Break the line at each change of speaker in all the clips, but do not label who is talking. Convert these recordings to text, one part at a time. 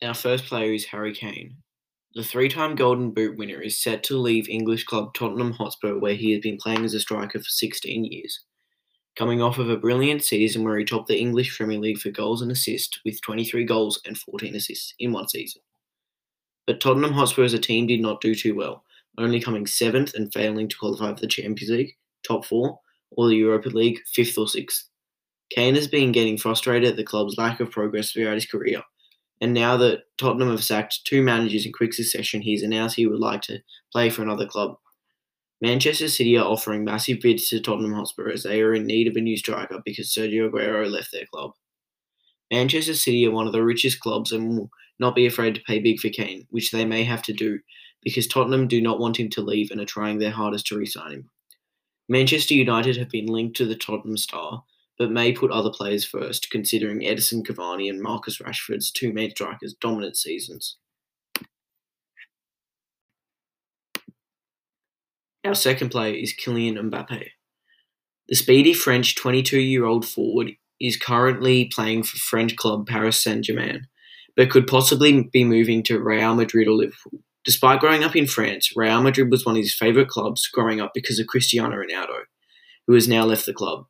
Our first player is Harry Kane. The three time Golden Boot winner is set to leave English club Tottenham Hotspur, where he has been playing as a striker for 16 years. Coming off of a brilliant season where he topped the English Premier League for goals and assists with 23 goals and 14 assists in one season. But Tottenham Hotspur as a team did not do too well, only coming seventh and failing to qualify for the Champions League, top four, or the Europa League, fifth or sixth. Kane has been getting frustrated at the club's lack of progress throughout his career and now that Tottenham have sacked two managers in quick succession, he's announced he would like to play for another club. Manchester City are offering massive bids to Tottenham Hotspur as they are in need of a new striker because Sergio Aguero left their club. Manchester City are one of the richest clubs and will not be afraid to pay big for Kane, which they may have to do because Tottenham do not want him to leave and are trying their hardest to re sign him. Manchester United have been linked to the Tottenham star, but may put other players first, considering Edinson Cavani and Marcus Rashford's two main strikers' dominant seasons. Our second player is Kylian Mbappe. The speedy French 22 year old forward is currently playing for French club Paris Saint Germain, but could possibly be moving to Real Madrid or Liverpool. Despite growing up in France, Real Madrid was one of his favourite clubs growing up because of Cristiano Ronaldo, who has now left the club.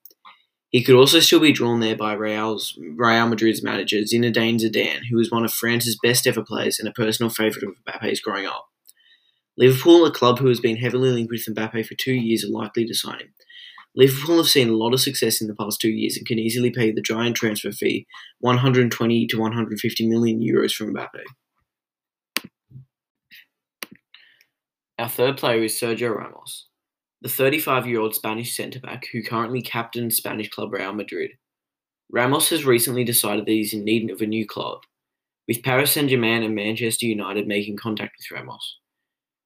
He could also still be drawn there by Real's, Real Madrid's manager Zinedine Zidane, who was one of France's best ever players and a personal favourite of Mbappe's growing up. Liverpool, a club who has been heavily linked with Mbappe for two years, are likely to sign him. Liverpool have seen a lot of success in the past two years and can easily pay the giant transfer fee, 120 to 150 million euros from Mbappe. Our third player is Sergio Ramos the 35 year old Spanish centre back who currently captains Spanish club Real Madrid. Ramos has recently decided that he's in need of a new club, with Paris Saint Germain and Manchester United making contact with Ramos.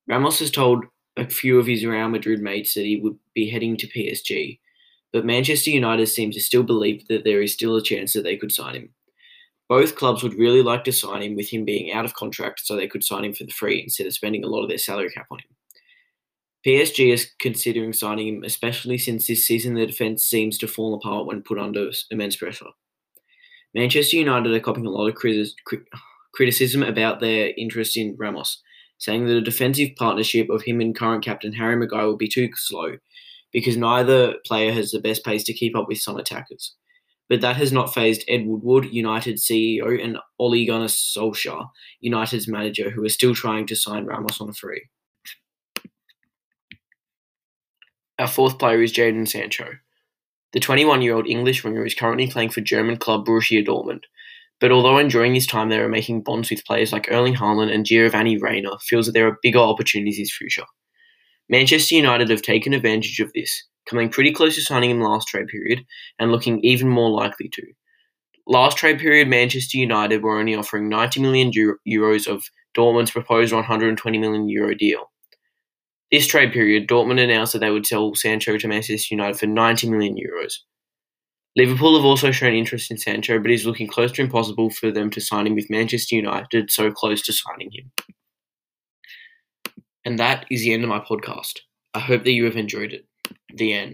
Ramos has told a few of his Real Madrid mates that he would be heading to PSG, but Manchester United seem to still believe that there is still a chance that they could sign him. Both clubs would really like to sign him with him being out of contract so they could sign him for the free instead of spending a lot of their salary cap on him. PSG is considering signing him, especially since this season the defence seems to fall apart when put under immense pressure. Manchester United are copying a lot of criticism about their interest in Ramos, saying that a defensive partnership of him and current captain Harry Maguire will be too slow because neither player has the best pace to keep up with some attackers. But that has not fazed Ed Woodward, United CEO, and Ole Gunnar Solskjaer, United's manager, who are still trying to sign Ramos on a free. Our fourth player is Jadon Sancho. The 21 year old English winger is currently playing for German club Borussia Dortmund, but although enjoying his time there and making bonds with players like Erling Haaland and Giovanni Reyna, feels that there are bigger opportunities in his future. Manchester United have taken advantage of this, coming pretty close to signing him last trade period and looking even more likely to. Last trade period, Manchester United were only offering 90 million euros of Dortmund's proposed 120 million euro deal. This trade period, Dortmund announced that they would sell Sancho to Manchester United for 90 million euros. Liverpool have also shown interest in Sancho, but is looking close to impossible for them to sign him with Manchester United so close to signing him. And that is the end of my podcast. I hope that you have enjoyed it. The end.